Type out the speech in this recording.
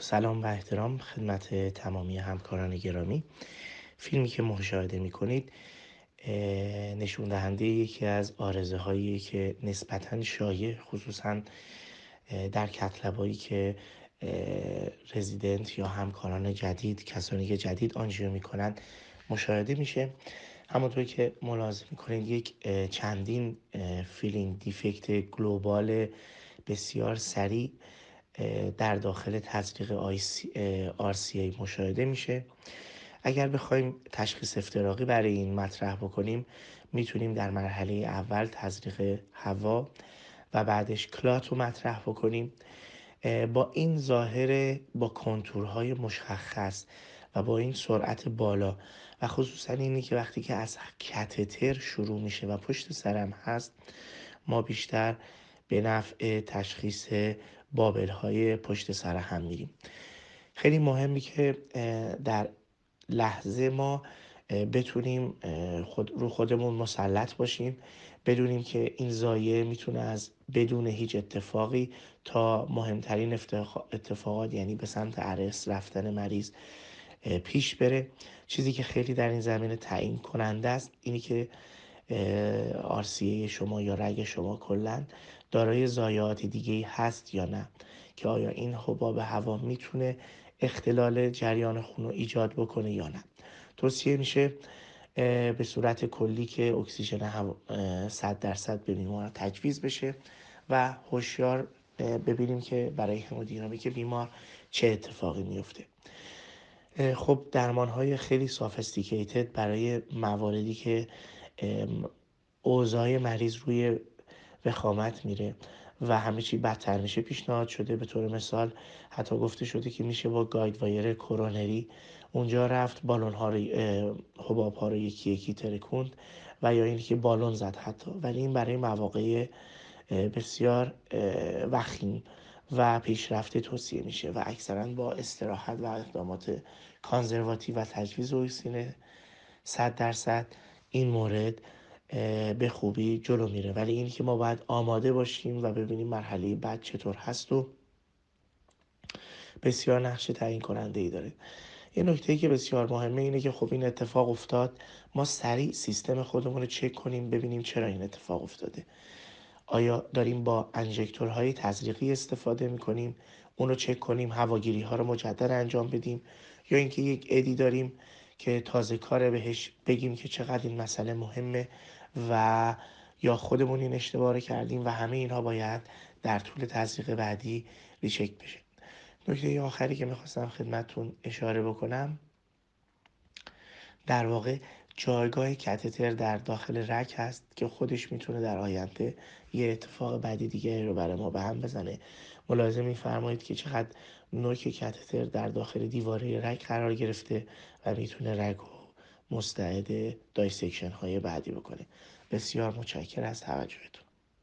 سلام و احترام خدمت تمامی همکاران گرامی. فیلمی که مشاهده می کنید نشون دهنده یکی از عارضه هایی که نسبتا شایع خصوصا در cath lab هایی که رزیدنت یا همکاران جدید کسانی که جدید آنجیو می‌کنند مشاهده میشه. همونطور که ملاحظه می‌کنید یک چندین filling defect global بسیار سریع در داخل تزریق ای مشاهده میشه. اگر بخوایم تشخیص افتراقی برای این مطرح بکنیم می‌تونیم در مرحله اول تزریق هوا و بعدش کلات رو مطرح بکنیم. با این ظاهر با کنتورهای مشخص و با این سرعت بالا و خصوصا اینی که وقتی که از کتتر شروع میشه و پشت سرم هست ما بیشتر به نفع تشخیص بابل های پشت سر هم میریم خیلی مهمی که در لحظه ما بتونیم خود رو خودمون مسلط باشیم. بدونیم که این زایه می‌تونه از بدون هیچ اتفاقی تا مهمترین اتفاقات یعنی به سمت عرس رفتن مریض پیش بره. چیزی که خیلی در این زمینه تعیین کننده است اینی که آرسیه شما یا رگ شما کلا دارای زایات دیگه هست یا نه؟ که آیا این حباب هوا می‌تونه اختلال جریان خون رو ایجاد بکنه یا نه؟ توصیه میشه به صورت کلی که اکسیژن 100 درصد به بیمار تجویز بشه و هوشیار ببینیم که برای همودینامیک بیمار چه اتفاقی میفته خب درمان های خیلی سافستیکیتد برای مواردی که اوضاع مریض روی وخامت میره و همه چی بدتر میشه. پیشنهاد شده به طور مثال حتی گفته شده که میشه با گاید وایر کرونری اونجا رفت بالون ها رو حباب ها رو یکی یکی ترکوند و یا اینکه بالون زد حتی. ولی این برای مواقع بسیار وخیم و پیشرفته توصیه میشه و اکثرا با استراحت و اقدامات کانزرواتیو و تجویز اوکسین 100 درصد. این مورد به خوبی جلو میره. ولی اینی که ما باید آماده باشیم و ببینیم مرحله بعد چطور هست و بسیار نقش تعیین کننده ای داره. یه نکته که بسیار مهمه اینه که خب این اتفاق افتاد ما سریع سیستم خودمون رو چک کنیم ببینیم چرا این اتفاق افتاده. آیا داریم با انژکتورهای تزریقی استفاده می‌کنیم؟ اون رو چک کنیم هواگیری ها رو مجدد انجام بدیم؟ یا اینکه یک ادی داریم که تازه کار بهش بگیم که چقدر این مسئله مهمه و یا خودمون این اشتباه رو کردیم و همه اینها باید در طول تزریق بعدی ریچک بشه. نکته آخری که می‌خواستم خدمتتون اشاره بکنم در واقع جایگاه کتتر در داخل رک هست که خودش می‌تونه در آینده یه اتفاق بعدی دیگه رو برای ما به هم بزنه. ملاحظه میفرمایید که چقدر نوک کاتتر در داخل دیواره رگ قرار گرفته و می‌تونه رگ رو مستعد dissection های بعدی بکنه. بسیار متشکر از توجهتون.